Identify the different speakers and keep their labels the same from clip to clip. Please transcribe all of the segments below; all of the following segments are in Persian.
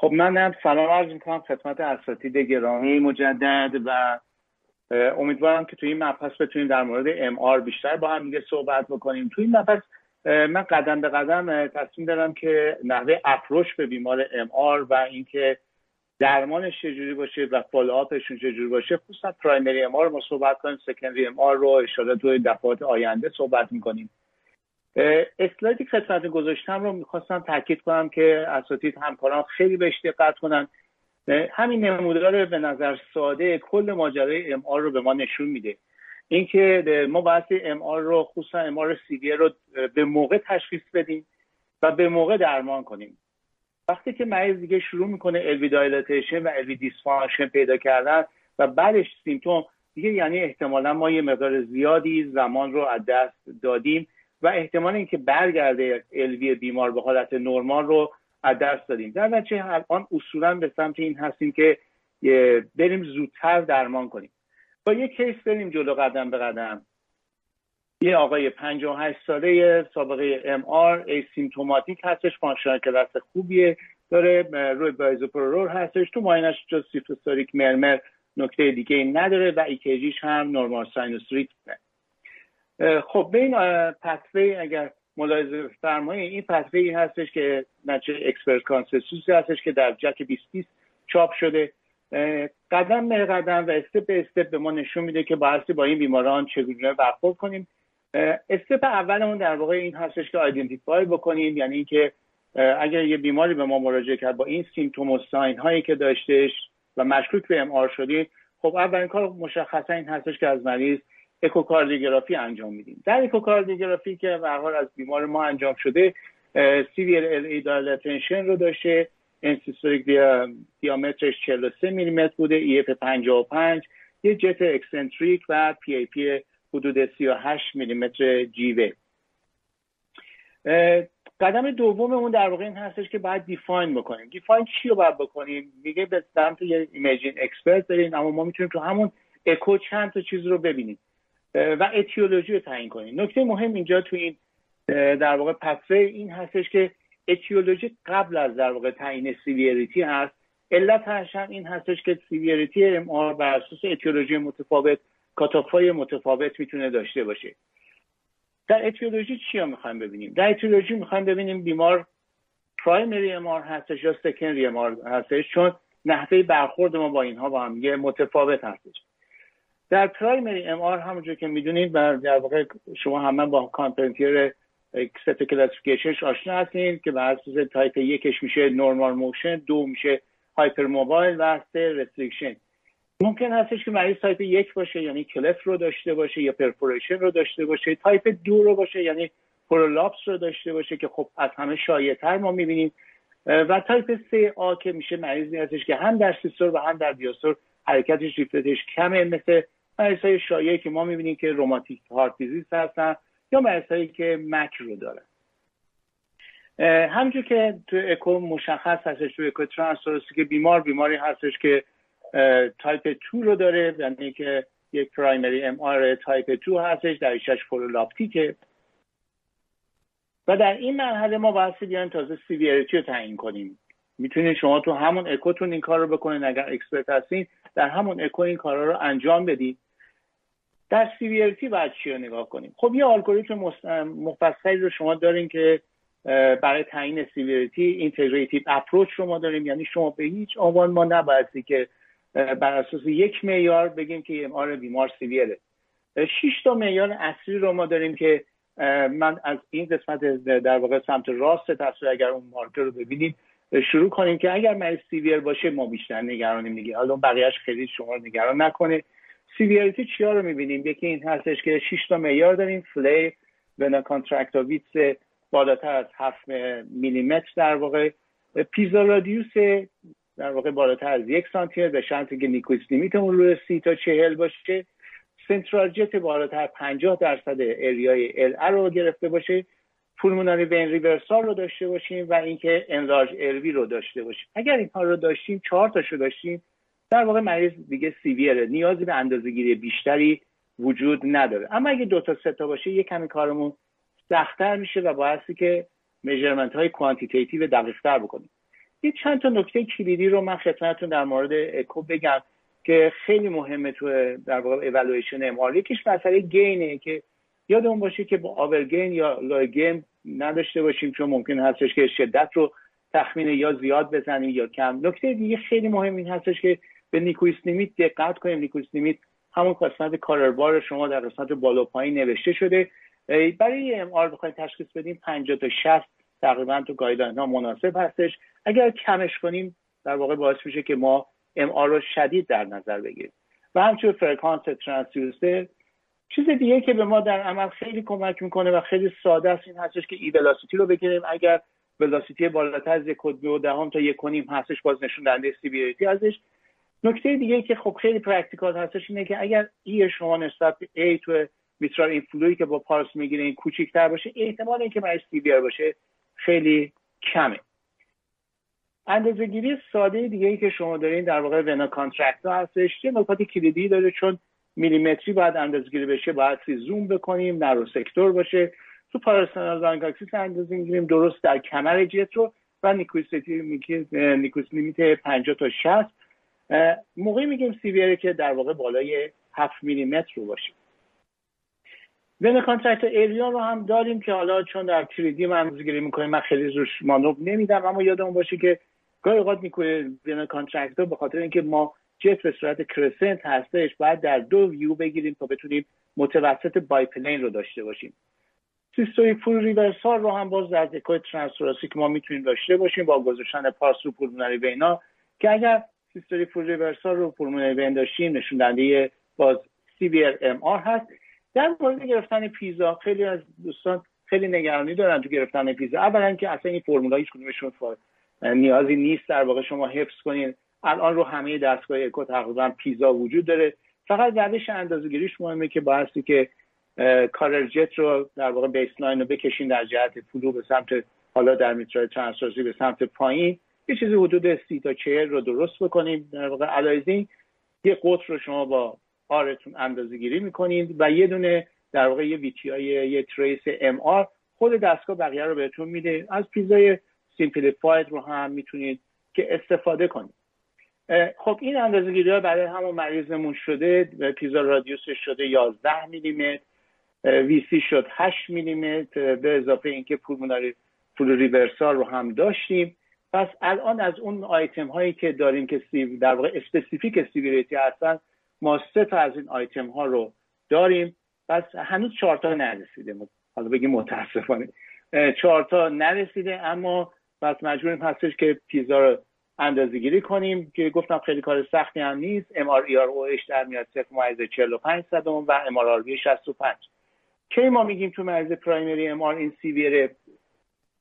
Speaker 1: خب من سلام عرض می‌کنم خدمت اساتید گرامی مجدد و امیدوارم که توی این مبحث بتونیم در مورد MR بیشتر با هم دیگه صحبت بکنیم. توی این مبحث من قدم به قدم تصمیم دارم که نحوه approach به بیمار MR و اینکه درمانش چجوری باشه و follow-up شون چجوری باشه خصوصا primary MR رو صحبت کنیم secondary MR رو اشاره توی دفعات آینده صحبت می‌کنیم. اسلایدی خدمت گذاشتم رو می‌خواستم تاکید کنم که اساتید همکاران خیلی بهش دقت کنن. همین نمودار به نظر ساده کل ماجرای MR رو به ما نشون میده. اینکه ما باید MR رو خصوصا MR severe رو به موقع تشخیص بدیم و به موقع درمان کنیم. وقتی که مریض دیگه شروع می‌کنه LV dilatation و LV dysfunction پیدا کردن و بعدش symptom دیگه یعنی احتمالا ما یه مقدار زیادی زمان رو از دست دادیم. و احتمال اینکه برگرده LV بیمار به حالت نرمال رو از دست دادیم. در نتیجه الان اصولا به سمت این هستیم که بریم زودتر درمان کنیم. با یه case بریم جلو قدم به قدم. یه آقای 58 ساله سابقه MR asymptomatic هستش functional class خوبیه داره روی bisoprolol هستش تو معاینه‌ش جز systolic murmur نکته دیگه نداره و EKG ش هم normal sinus خب به این pathway اگر ملاحظه فرمایید این pathway هستش که نچه expert consensus هستش که در JACC 2020 چاپ شده. قدم به قدم و step به step به ما نشون میده که بایستی با این بیماران چگونه برخورد کنیم. step اولمون در واقع این هستش که identify بکنیم یعنی اینکه اگر یه بیماری به ما مراجعه کرد با این symptom و sign هایی که داشتش و مشکوک به MR شدیم خب اولین کار مشخصا این هستش که از مریض اکوکاردیوگرافی انجام میدیم. در اکوکاردیوگرافی که به حال از بیمار ما انجام شده severe LA dilatation رو داشته end systolic diameter ش 43 میلیمتر بوده EF 55 یه jet eccentric و PAP حدود 38 میلیمتر جیوه قدم دوممون در واقع این هستش که باید define بکنیم. define چی رو باید بکنیم؟ میگه به سمت یه imaging expert داریم اما ما می‌تونیم تو همون اکو چند تا چیز رو ببینیم. و اتیولوژی رو تعیین کنیم. نکته مهم اینجا تو این در واقع پروسه این هستش که اتیولوژی قبل از در واقع تعیین severity هست. علت هم این هستش که severity MR بر اساس اتیولوژی متفاوت cutoff های متفاوت می‌تونه داشته باشه. در اتیولوژی چی رو می‌خوایم ببینیم؟ در اتیولوژی می‌خوایم ببینیم بیمار primary MR هستش یا secondary MR هستش چون نحوه برخورد ما با اینها با هم یه متفاوت هستش. در primary MR همونجور که می‌دونید در واقع شما همه با Carpentier ست classification ش آشنا هستین که بر اساس تایپ یکش میشه normal motion دو میشه hypermobile و سه restriction ممکن هستش که مریض تایپ یک باشه یعنی cleft رو داشته باشه یا perforation رو داشته باشه. تایپ دو رو باشه یعنی prolapse رو داشته باشه که خب از همه شایعتر ما می‌بینیم. و تایپ سه A که میشه مریضی هستش که هم در سیستول و هم در دیاستول حرکتش leaflet ش کمه مثل مریض شایعی که ما می‌بینیم که rheumatic heart disease هستن یا مریض که MAC رو دارن. همینجور که تو اکو مشخص هستش تو اکو که بیمار بیماری هستش که تایپ 2 رو داره یعنی که یک primary MR type 2 هستش در ایشش فولولاپتیکه و در این مرحله ما باید بیایم تازه severity رو تعیین کنیم. می‌تونید شما تو همون اکوتون این کار رو بکنید اگر expert هستین در همون اکو این کارا رو انجام بدید در severity باید چی رو نگاه کنیم؟ خب یه الگوریتم مفصلی رو شما دارین که برای تعیین severity integrative approach رو ما داریم. یعنی شما به هیچ عنوان ما نبایستی که بر اساس یک معیار بگیم که MR بیمار severe ه شش تا معیار اصلی رو ما داریم که من از این قسمت در واقع سمت راست تصویر اگر اون مارکر رو ببینید شروع کنیم که اگر مریض severe باشه ما بیشتر نگرانیم دیگه. حالا بقیهش خیلی شما نگران نکنه. severity چیا رو می‌بینیم؟ یکی این هستش که 6 تا معیار داریم. flail vena contracta width بالاتر از 7 میلیمتر در واقع. PISA radius در واقع بالاتر از یک سانتی به شرطی که Nyquist limit مون روی سی تا چهل باشه. central jet بالاتر 50 درصد area ی LA رو گرفته باشه. pulmonary vein reversal رو داشته باشیم و اینکه enlarged LV رو داشته باشیم. اگر اینها رو داشتیم چهار تاشو داشتیم. در واقع مریض دیگه severe ه. نیازی به اندازهگیری بیشتری وجود نداره. اما اگه دو تا سه تا باشه یه کمی کارمون سختتر میشه و باعثی که measurement های quantitative دقیقتر بکنیم. یه چند تا نکته کلیدی رو من خدمتتون در مورد اکو بگم که خیلی مهمه تو در واقع evaluation MR یکیش مسئله gain ه که یادمون باشه که با over gain یا low gain نداشته باشیم چون ممکن هستش که شدت رو تخمین یا زیاد بزنیم یا کم. نکته دیگه خیلی مهم این هستش که به Nyquist limit دقت کنیم. Nyquist limit همون قسمت color bar شما در قسمت بالا پایین نوشته شده. برای MR بخواید تشخیص بدیم 50 تا 60 تقریبا تو guideline ها مناسب هستش. اگر کمش کنیم در واقع باعث میشه که ما MR رو شدید در نظر بگیریم. و همچنین فرکانس transducer چیز دیگه که به ما در عمل خیلی کمک می‌کنه و خیلی ساده است این هستش که E velocity رو بگیریم. اگر velocity بالاتر از یک و دهم تا یک و نیم هستش باز نشون دهنده severity ازش نکته دیگه که خب خیلی practical هستش اینه که اگر E شما نسبت به A تو mitral inflow ی که با پارس می‌گیره این کوچیکتر باشه احتمال اینکه برای severe باشه خیلی کمه. اندازه گیری ساده دیگه ای که شما دارین در واقع vena contracta ها هستش یه نکات کلیدی داره چون میلیمتری باید اندازه گیری بشه باید زوم بکنیم narrow sector باشه. تو parasternal long axis اندازه می‌گیریم درست در کمر jet رو و Nyquist limit 50 تا 60 موقعی میگیم severe ه که در واقع بالای 7 میلیمتر رو باشه vena contracta area رو هم داریم که حالا چون در 3D ما اندازه‌گیری می‌کنیم من خیلی روش مانور نمیدم اما یادمون باشه که گاهی اوقات می‌کنه vena contracta به خاطر اینکه ما jet به صورت crescent هستش باید در دو ویو بگیریم تا بتونیم متوسط biplane رو داشته باشیم. systolic flow reversal رو هم باز در اکوی transthoracic که ما می‌تونیم داشته باشیم با گذاشتن پاس رو pulmonary vein ا که اگر systolic flow reversal رو pulmonary vein داشتیم نشون دهنده باز CMR هست. در مورد گرفتن PISA خیلی از دوستان خیلی نگرانی دارن تو گرفتن PISA. اولا که اصلا این فرمولا هیچ کدومشون نیازی نیست در واقع شما حفظ کنین. الان رو همه دستگاه اکو تقریبا PISA وجود داره. فقط روش اندازه‌گیریش مهمه که بایستی که color jet رو در واقع baseline رو بکشین در جهت flow به سمت حالا در mitral transthoracic به سمت پایین. یه چیزی حدود سی تا چهل رو درست بکنیم. در واقع aliasing یه قطر رو شما با آرتون اندازه گیری می‌کنید و یه دونه در واقع یه VTI های یه trace MR خود دستگاه بقیه رو بهتون میده. از PISA ی simplified رو هم می‌تونید که استفاده کنید. خب این اندازه گیری برای همون مریضمون شده. PISA radius ش شده 11 میلیمتر. VC شد 8 میلیمتر. به اضافه اینکه pulmonary flow reversal رو هم داشتیم. پس الان از اون آیتم هایی که داریم که در واقع specific severity هستن ما سه تا از این آیتم ها رو داریم. پس هنوز چهار تا نرسیده. حالا بگیم متاسفانه. چهار تا نرسیده اما پس مجبوریم هستش که PISA رو اندازه گیری کنیم که گفتم خیلی کار سختی هم نیست. MR ERO اش در میاد 0.45 صدم و R 65 که ما میگیم تو مرز primary MR این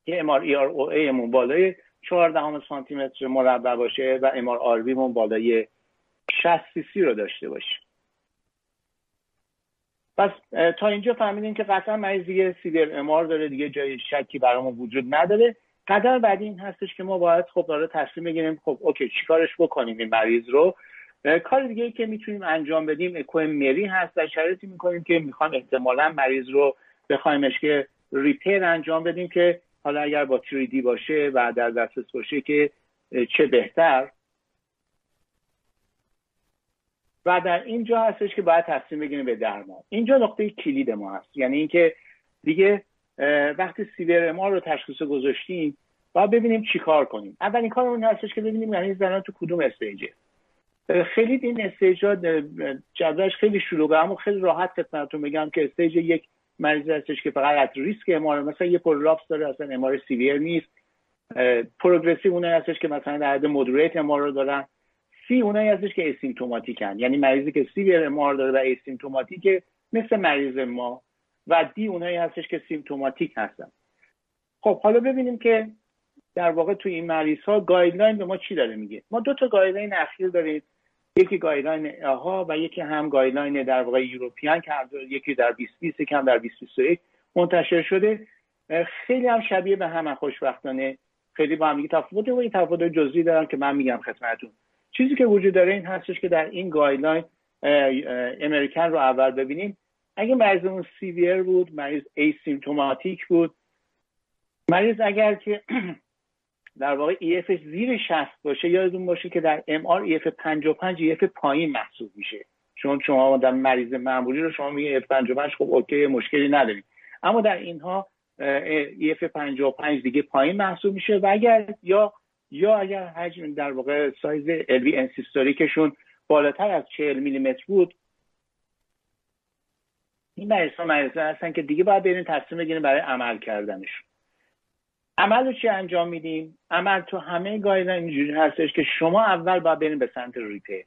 Speaker 1: که آر EROA مون بالای 14 سانتی متر مربع باشه و MR RV مون بالای 60 سی سی رو داشته باشیم پس تا اینجا فهمیدیم که قطعا مریض دیگه severe MR داره دیگه جای شکی برامون وجود نداره. قدر بعدی این هستش که ما باید خب داره تصمیم بگیریم خب okay چیکارش بکنیم این مریض رو؟ کار دیگه که می‌تونیم انجام بدیم اکو مری هست در شرایطی می‌کنیم که می‌خوایم احتمالا مریض رو بخوایمش که repair انجام بدیم که حالا اگر با 3D باشه و در دسترس باشه که چه بهتر. و در اینجا هستش که باید تصمیم بگیریم به درمان. اینجا نقطه کلید ما هست. یعنی اینکه دیگه وقتی severe MR رو تشخیص گذاشتیم باید ببینیم چیکار کنیم. اولین کارمون هستش که ببینیم یعنی زنان تو کدوم stage ه خیلی این stage ها خیلی شلوغه اما خیلی راحت خدمتتون بگم که stage یک مریض هستش که فقط ریسک MR مثلا یه prolapse داره اصلا MR severe نیست. progressive اونه هستش که مثلا در حد moderate MR رو دارن. C اونایی هستش که asymptomatic ن یعنی مریضی که severe MR داره و asymptomatic ه مثل مریض ما. و D اونایی هستش که symptomatic هستن. خب حالا ببینیم که در واقع توی این مریض ها guideline به ما چی داره میگه. ما دو تا guideline اخیر داریم. یکی guideline AHA و یکی هم guideline در واقع European که یکی در 2020 یکم در 2021 منتشر شده. خیلی هم شبیه به هم خوشبختانه. خیلی با هم دیگه تفاوت و این تفاوت جزئی دارن که من میگم خدمتتون. چیزی که وجود داره این هستش که در این guideline American رو اول ببینیم. اگه مریضمون severe بود مریض asymptomatic بود. مریض اگر که در واقع EF زیر 60 باشه یادتون باشه که در MR EF 55 EF پایین محسوب میشه. چون شما در مریض معمولی رو شما میگه EF 55 خب okay مشکلی نداریم. اما در اینها EF 55 دیگه پایین محسوب میشه و اگر یا یا اگر حجم در واقع سایز LV end-systolic شون بالاتر از 40 میلیمتر بود این مریض ها مریض هستن که دیگه باید برین تصمیم بگیریم برای عمل کردنشون. عمل رو چی انجام میدیم؟ عمل تو همه guideline اینجوری هستش که شما اول باید برین به سمت repair.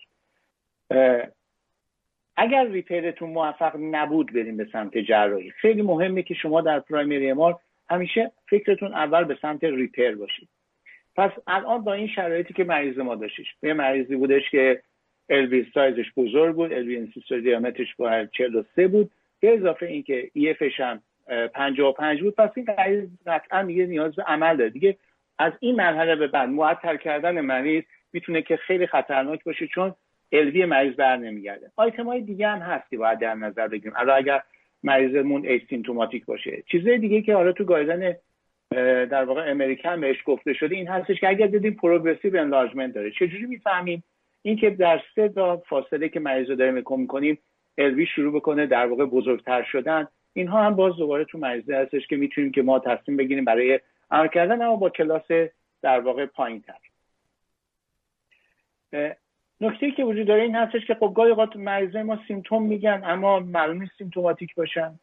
Speaker 1: اگر ریپیرتون موفق نبود بریم به سمت جراحی. خیلی مهمه که شما در پرایمری امار همیشه فکرتون اول به سمت ریپیر باشید. پس الان با این شرایطی که مریض ما داشتش. یه مریضی بودش که الوی سایزش بزرگ بود الوی انسیستور دیامترش با 43 بود. به اضافه اینکه ایفش هم 55 بود. پس این مریض قطعا دیگه نیاز به عمل داره. دیگه از این مرحله به بعد معطل کردن مریض می‌تونه که خیلی خطرناک باشه چون LV مریض بر نمیگرده. آیتم های دیگه هم هستی باید در نظر بگیریم. الان اگر مریضمون asymptomatic باشه. چیزهای دیگه که حالا تو guideline در واقع American بهش گفته شده این هستش که اگر دیدیم progressive enlargement داره. چجوری می‌فهمیم؟ اینکه در سه تا فاصله که مریض رو داریم می‌کنیم LV شروع بکنه در واقع بزرگتر شدن. اینها هم باز دوباره تو مریضه هستش که می‌تونیم که ما تصمیم بگیریم برای عمل کردن اما با کلاس در واقع پایین تر نکته که وجود داره این هستش که خب گاهی اوقات مریضه ما symptom میگن اما معلوم نیست symptomatic باشن.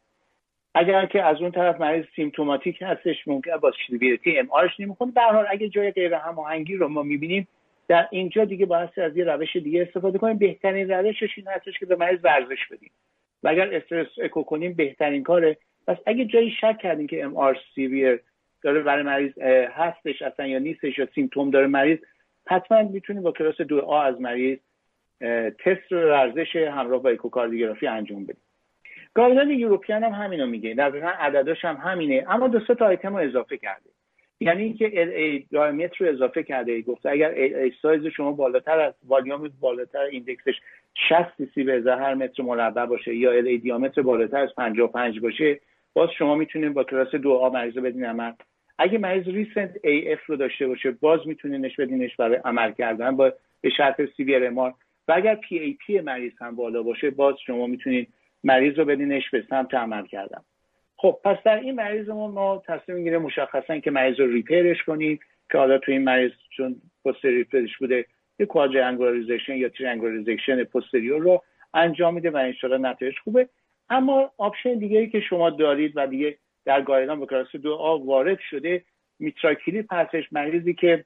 Speaker 1: اگر که از اون طرف مریض symptomatic هستش ممکن با severity MR ش نمی‌خونه به هر اگه جای غیر هماهنگی رو ما می‌بینیم در اینجا دیگه باید از یه روش دیگه استفاده کنیم. بهترین روشش این هستش که به مریض ورزش بدیم. و اگر stress echo کنیم بهترین کاره. پس اگه جایی شک کردیم که MR داره برای مریض هستش اصلا یا نیستش یا symptom داره مریض حتما می‌تونیم با کلاس دو A از مریض تست ورزش همراه با اکوکاردیوگرافی انجام بدیم guideline European هم همینو میگه. در عدداش هم همینه. اما دو تا آیتم رو اضافه کرده. یعنی اینکه LA رو اضافه کرده. گفته اگر LA size شما بالاتر از والیوم بالاتر index ش 60 سی به هر متر مربع باشه یا LA diameter بالاتر از 55 باشه باز شما می‌تونید با کلاس دو A مریض بدین عمل. اگه مریض recent AF رو داشته باشه باز میتونینش بدینش برای عمل کردن با به شرط CV و اگر PAP مریض هم بالا باشه باز شما می‌تونید مریض رو بدینش به سمت عمل کردن. خب پس در این مریض ما ما تصمیم می‌گیره مشخصا که مریض رو repair ش کنیم که حالا تو این مریض چون posterior ش بوده یه quadrangular resection یا triangular resection posterior رو انجام میده و انشالله نتایج خوبه. اما option دیگه که شما دارید و دیگه در guideline به کلاس دو آ وارد شده MitraClip هستش مریضی که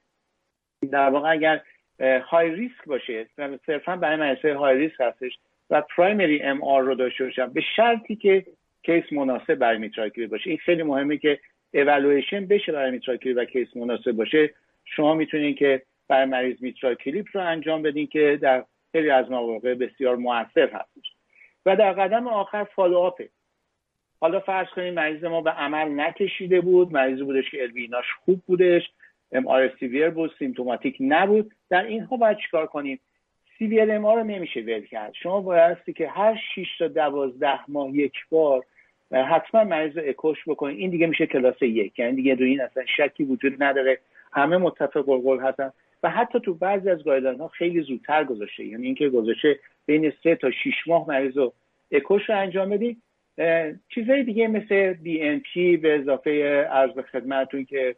Speaker 1: در واقع اگر high risk باشه صرفا برای مریض high risk هستش و primary MR رو داشته باشم به شرطی که case مناسب برای MitraClip باشه. این خیلی مهمه که اولویشن بشه برای MitraClip و case مناسب باشه. شما می‌تونید که برای مریض MitraClip رو انجام بدین که در خیلی از مواقع بسیار موثر هستش. و در قدم آخر follow-up ه حالا فرض کنید مریض ما به عمل نکشیده بود. مریض بودش که LV اش خوب بودش. MR بود symptomatic نبود. در اینها باید چیکار کنیم؟ severe رو نمیشه ول کرد. شما بایستی که هر 6 تا 12 ماه یک بار حتما مریض اکوش بکنید. این دیگه میشه کلاس یک. یعنی دیگه روی این اصلا شکی وجود نداره. همه متفق قول هستن. و حتی تو بعضی از guideline ها خیلی زودتر گذاشته. یعنی اینکه گذاشته بین سه تا 6 ماه مریض رو اکوش رو انجام بدید چیزهای دیگه مثل BNP به اضافه عرض خدمتتون که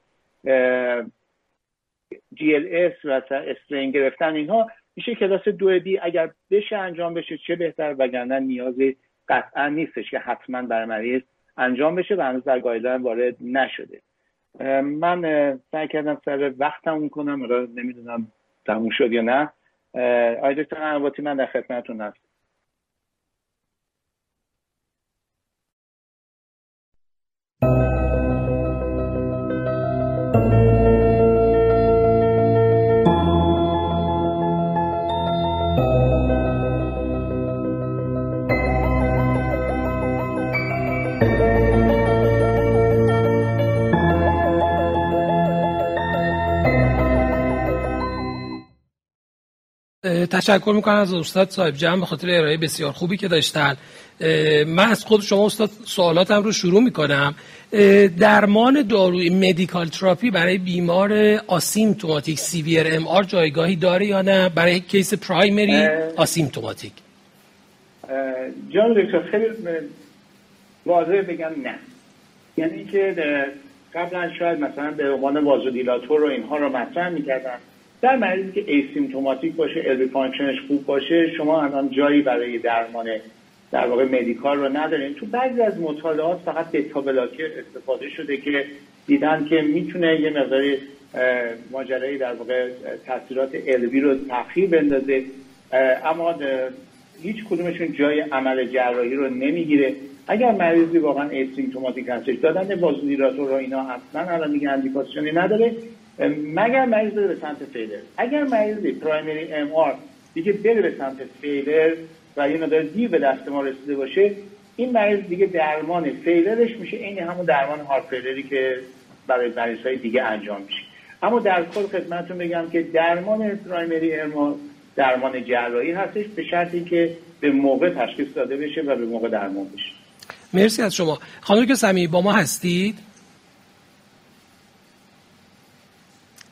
Speaker 1: GLS و strain گرفتن اینها میشه کلاس دو b اگر بشه انجام بشه چه بهتر؟ وگرنه نیازی قطعا نیستش که حتما بر مریض انجام بشه و هنوز در گایدلاین وارد نشده. من سعی کردم سر وقتم کنم نمی‌دونم تموم شد یا نه. آقای دکتر من در خدمتتون هستم.
Speaker 2: تشکر می‌کنم از استاد صاحب جمع به خاطر ارائه بسیار خوبی که داشتن. من از خود شما استاد سوالاتم رو شروع می‌کنم. درمان دارویی medical therapy برای بیمار asymptomatic severe MR جایگاهی داره یا نه؟ برای case primary asymptomatic.
Speaker 1: جان دکتر خیلی واضح بگم نه. یعنی که قبلا شاید مثلا به عنوان vasodilator و اینها رو مطرح می‌کردن در مریضی که asymptomatic باشه LV function ش خوب باشه شما الان جایی برای درمان در واقع medical رو ندارین. تو بعضی از مطالعات فقط beta blocker استفاده شده که دیدن که می‌تونه یه مقداری ماجرای در واقع تاثیرات LV رو تاخیر بندازه. اما هیچ کدومشون جای عمل جراحی رو نمی‌گیره. اگر مریضی واقعا asymptomatic هستش دادن vasodilator رو اینا اصلا الان دیگه اندیکاسیونی نداره. مگر مریض بره به سمت فیلر اگر مریضی پرایمری ام آر دیگه بره به سمت فیلر و یه مقدار دیر به دست ما رسیده باشه این مریض دیگه درمان فیلرش میشه این همون درمان هارت فیلری که برای مریض های دیگه انجام میشه. اما در کل خدمتتون بگم که درمان پرایمری ام درمان جراحی هستش به شرطی که به موقع تشخیص داده بشه و به موقع درمان بشه.
Speaker 2: مرسی از شما. خانم که سمی با ما هستید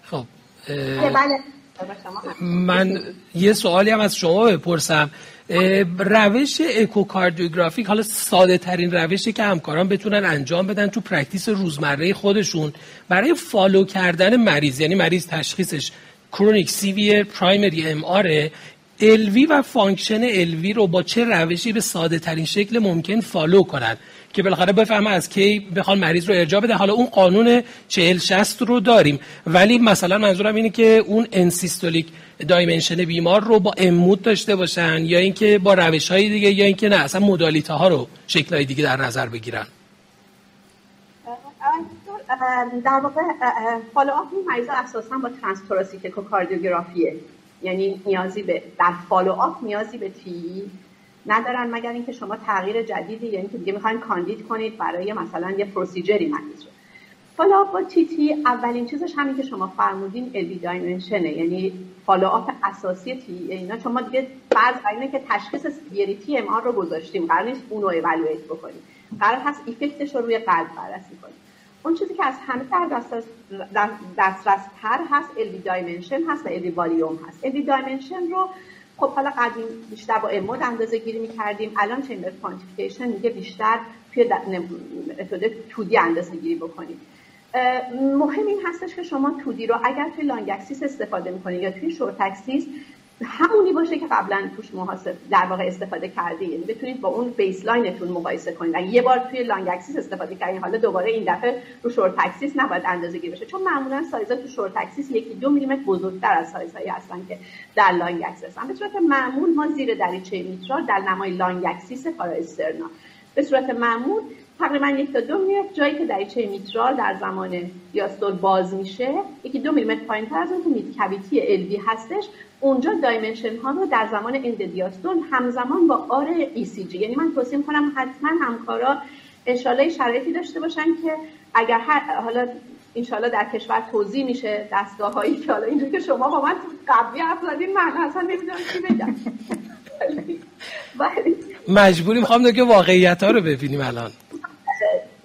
Speaker 2: خب بله، بله. من یه سوالی هم از شما بپرسم روش echocardiographic حالا ساده ترین روشی که همکاران بتونن انجام بدن تو practice روزمره خودشون برای follow کردن مریض یعنی مریض تشخیصش chronic severe primary MR ه LV و function LV رو با چه روشی به ساده ترین شکل ممکن follow کنن که بالاخره بفهمه از کی بخوان مریض رو ارجاع بده. حالا اون قانون 40 60 رو داریم. ولی مثلا منظورم اینه که اون end-systolic dimension بیمار رو با M-mode داشته باشن یا اینکه با روش های دیگه یا اینکه نه اصلا modality ها رو شکل های دیگه در نظر بگیرن.
Speaker 3: در واقع follow-up مریض اساسا با transthoracic echocardiography ه یعنی نیازی به در follow-up نیازی به TEE ندارن مگر اینکه شما تغییر جدیدی یعنی که دیگه می‌خواین کاندید کنید برای مثلا یه procedure ی رو. follow با TTE اولین چیزش همین که شما فرمودین LV dimension ه یعنی follow-up اساسی TTE اینا شما دیگه فرض اینه که تشخیص severity MR رو گذاشتیم. قرار نیست اون رو evaluate بکنیم. قرار هست effect ش رو روی قلب بررسی کنیم. اون چیزی که از همه در دسترس تر هست LV dimension هست و LV volume هست. LV dimension رو خب حالا قدیم بیشتر با M-mode اندازه گیری می‌کردیم. الان chamber quantification میگه بیشتر توی method 2D اندازه گیری بکنیم. مهم این هستش که شما 2D رو اگر توی long axis استفاده می‌کنید یا توی short axis همونی باشه که قبلا توش محاسب در واقع استفاده کرده یعنی بتونید با اون baseline تون مقایسه کنید. اگه یه بار توی long axis استفاده کردین. حالا دوباره این دفعه رو short axis نباید اندازه گیری بشه. چون معمولا سایزا تو short axis یکی دو میلیمتر بزرگتر از سایزهایی هستن که در long axis هستن به صورت معمول ما زیر دریچه میترال در نمای long axis استرنال. به صورت معمول تقریبا یک تا دو میلیمتر جایی که دریچه میترال در زمان دیاستول باز میشه یکی دو میلیمتر پایین تر از اون که میت کویتی الوی هستش. اونجا دایمنشن ها رو در زمان اند دیاستول همزمان با آر ای سی جی یعنی من توصیه کنم حتما همکارا انشالله شرایطی داشته باشن که اگر حالا انشالله در کشور توضیح میشه دستگاه هایی که حالا اینجوری که شما با من قبلی حرف زدین من اصلا نمی‌دونم چی بگم.
Speaker 2: مجبوری می‌خوام که واقعیت ها رو ببینیم الان.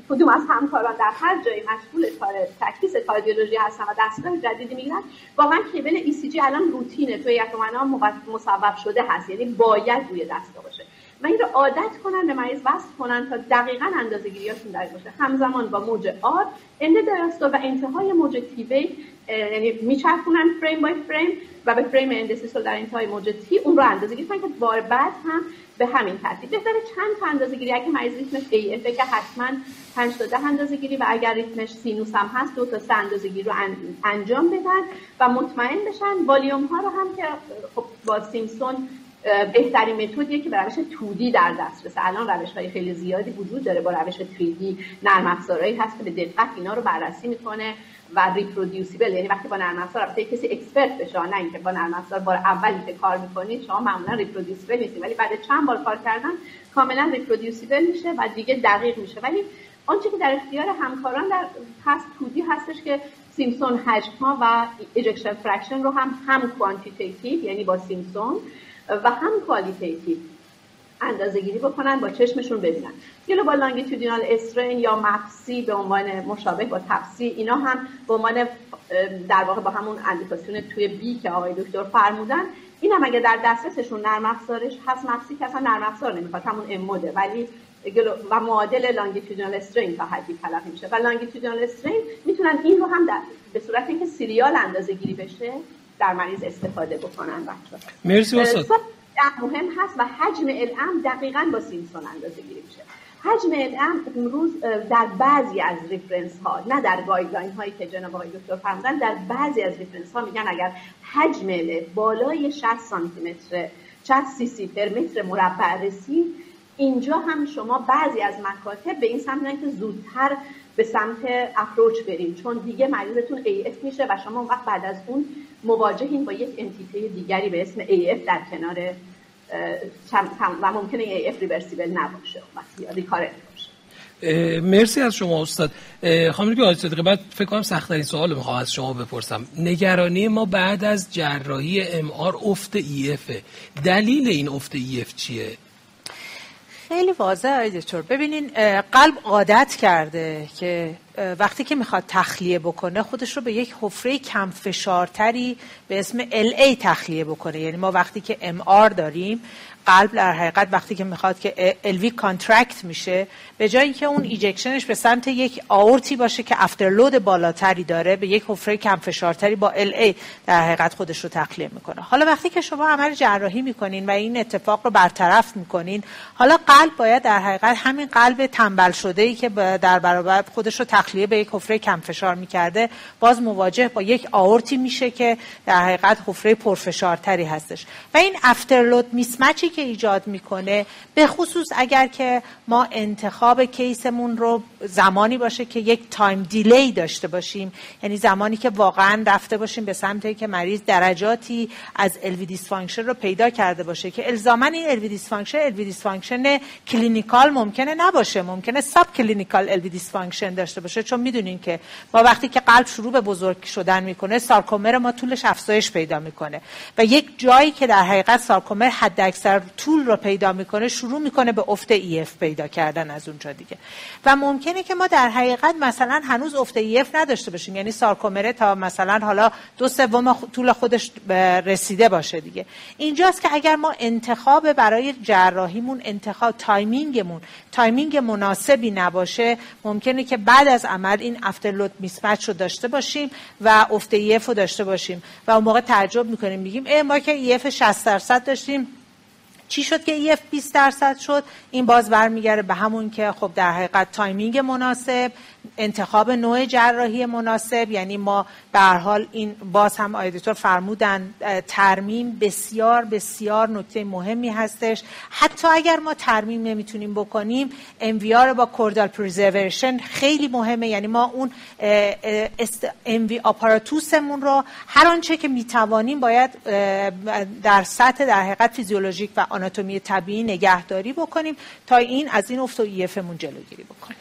Speaker 3: کدوم از همکاران در هر جایی مشغول کار تکلیس کاردیولوژی هستن و دستگاه جدیدی می‌گیرن واقعا کیبل ای سی جی الان روتینه. توی یکمنا مصوب شده هست. یعنی باید روی دستگاه باشه. و این رو عادت کنن به مریض وصل کنن تا دقیقا اندازه گیریاشون در باشه. همزمان با موج آر اند و انتهای موج تیوی یعنی میچرخونن فریم بای فریم. و به frame end-systole در انتهای موج T اون رو اندازه گیری که بار بعد هم به همین ترتیب. بهتره چند تا اندازه گیری. اگه مریض ریتمش AF که حتما 5 تا 10 اندازه گیری و اگر ریتمش سینوس هم هست دو تا سه اندازه گیری رو انجام بدن و مطمئن بشن. والیوم ها رو هم که خب با Simpson بهترین method یه که به روش 2D در دسترسه الان روش های خیلی زیادی وجود داره با روش 3D نرم افزارهایی هست که به دقت اینا رو بررسی می‌کنه. و reproducible یعنی وقتی با نرم افزار کسی expert بشه نه اینکه با نرم افزار بار اولی که کار می‌کنید شما معمولا reproducible نیستید ولی بعد چند بار کار کردن کاملا reproducible میشه و دیگه دقیق میشه. ولی آنچه که در اختیار همکاران در هست 2D هستش که Simpson حجم ها و ejection fraction رو هم هم quantitative یعنی با Simpson و هم qualitative اندازه گیری بکنن با چشمشون ببینن. با لانگیتودینال استرین یا مفسی به عنوان مشابه با تفسی اینا هم به عنوان در واقع با همون اندیکاسیون توی بی که آقای دکتر فرمودن. این هم اگه در دسترسشون نرم افزارش هست مفسی که اصلا نرم افزار نمی‌خواد همون اموده. ولی و معادل لانگیتودینال استرین تا حدی تلقی میشه. و لانگیتودینال استرین می‌تونن این رو هم در به صورت اینکه سریال اندازه گیری بشه در مریض استفاده بکنن بچه
Speaker 2: مرسی استاد.
Speaker 3: مهم هست و حجم LA م دقیقا با Simpson اندازه گیری میشه. حجم LA م امروز در بعضی از reference ها نه در guideline هایی که جناب آقای دکتر فرمودن در بعضی از reference ها میگن اگر حجم بالای 60 سانتی متر 60 سی سی per متر مربع رسید اینجا هم شما بعضی از مکاتب به این سمت که زودتر به سمت approach بریم چون دیگه مریضتون AF میشه و شما وقت بعد از اون مواجهین با یک انتیته دیگری به اسم AF در کنار و ممکنه AF ریورسیبل نباشه و ریکارنت باشه
Speaker 2: مرسی از شما استاد. خانم که صدقه بعد فکر کنم سختترین سوال می‌خوام از شما بپرسم. نگرانی ما بعد از جراحی ام آر افت ای دلیل این افت ای چیه؟
Speaker 4: خیلی واضحه آقای دکتر. ببینین قلب عادت کرده که وقتی که می‌خواد تخلیه بکنه خودش رو به یک حفره کم فشارتری به اسم LA تخلیه بکنه. یعنی ما وقتی که MR داریم قلب در حقیقت وقتی که می‌خواد که LV contract میشه به جای اینکه اون ejection ش به سمت یک آورتی باشه که afterload بالاتری داره به یک حفره کم فشارتری LA در حقیقت خودش رو تخلیه می‌کنه. حالا وقتی که شما عمل جراحی می‌کنین و این اتفاق رو برطرف می‌کنین حالا قلب باید در حقیقت همین قلب تنبل شده ای که در برابر خودش رو به یک حفره کم فشار می‌کرده. باز مواجه با یک آورتی میشه که در حقیقت حفره پرفشارتری هستش. و این afterload mismatch ی که ایجاد می‌کنه به خصوص اگر که ما انتخاب case مون رو زمانی باشه که یک time delay داشته باشیم. یعنی زمانی که واقعا رفته باشیم به سمت که مریض درجاتی از LV dysfunction رو پیدا کرده باشه که الزاما این LV dysfunction LV dysfunction clinical ممکنه نباشه. ممکنه subclinical LV dysfunction داشته باشه. چون می‌دونین که با وقتی که قلب شروع به بزرگ شدن می‌کنه sarcomere ما طولش افزایش پیدا می‌کنه. و یک جایی که در حقیقت sarcomere حد اکثر طول رو پیدا می‌کنه شروع می‌کنه به افت EF پیدا کردن از اونجا دیگه. و ممکنه که ما در حقیقت مثلا هنوز افت EF نداشته باشیم. یعنی sarcomere ه تا مثلا حالا دو سوم طول خودش رسیده باشه دیگه. اینجاست که اگر ما انتخاب برای جراحیمون انتخاب timing مون timing مناسبی نباشه ممکنه که بعد عمل این afterload mismatch رو داشته باشیم و افت EF رو داشته باشیم. و اون موقع تعجب می‌کنیم. میگیم ای ما که EF 60 درصد داشتیم. چی شد که EF 20 درصد شد؟ این باز برمیگرده به همون که خب در حقیقت timing مناسب انتخاب نوع جراحی مناسب یعنی ما به حال این باز هم آیدیتور فرمودن ترمیم بسیار بسیار نکته مهمی هستش. حتی اگر ما ترمیم نمی‌تونیم بکنیم MVR با chordal preservation خیلی مهمه. یعنی ما اون MV apparatus مون رو هر آنچه که می‌توانیم باید در سطح در حقیقت فیزیولوژیک و آناتومی طبیعی نگهداری بکنیم تا این از این افت EF مون جلوگیری بکنیم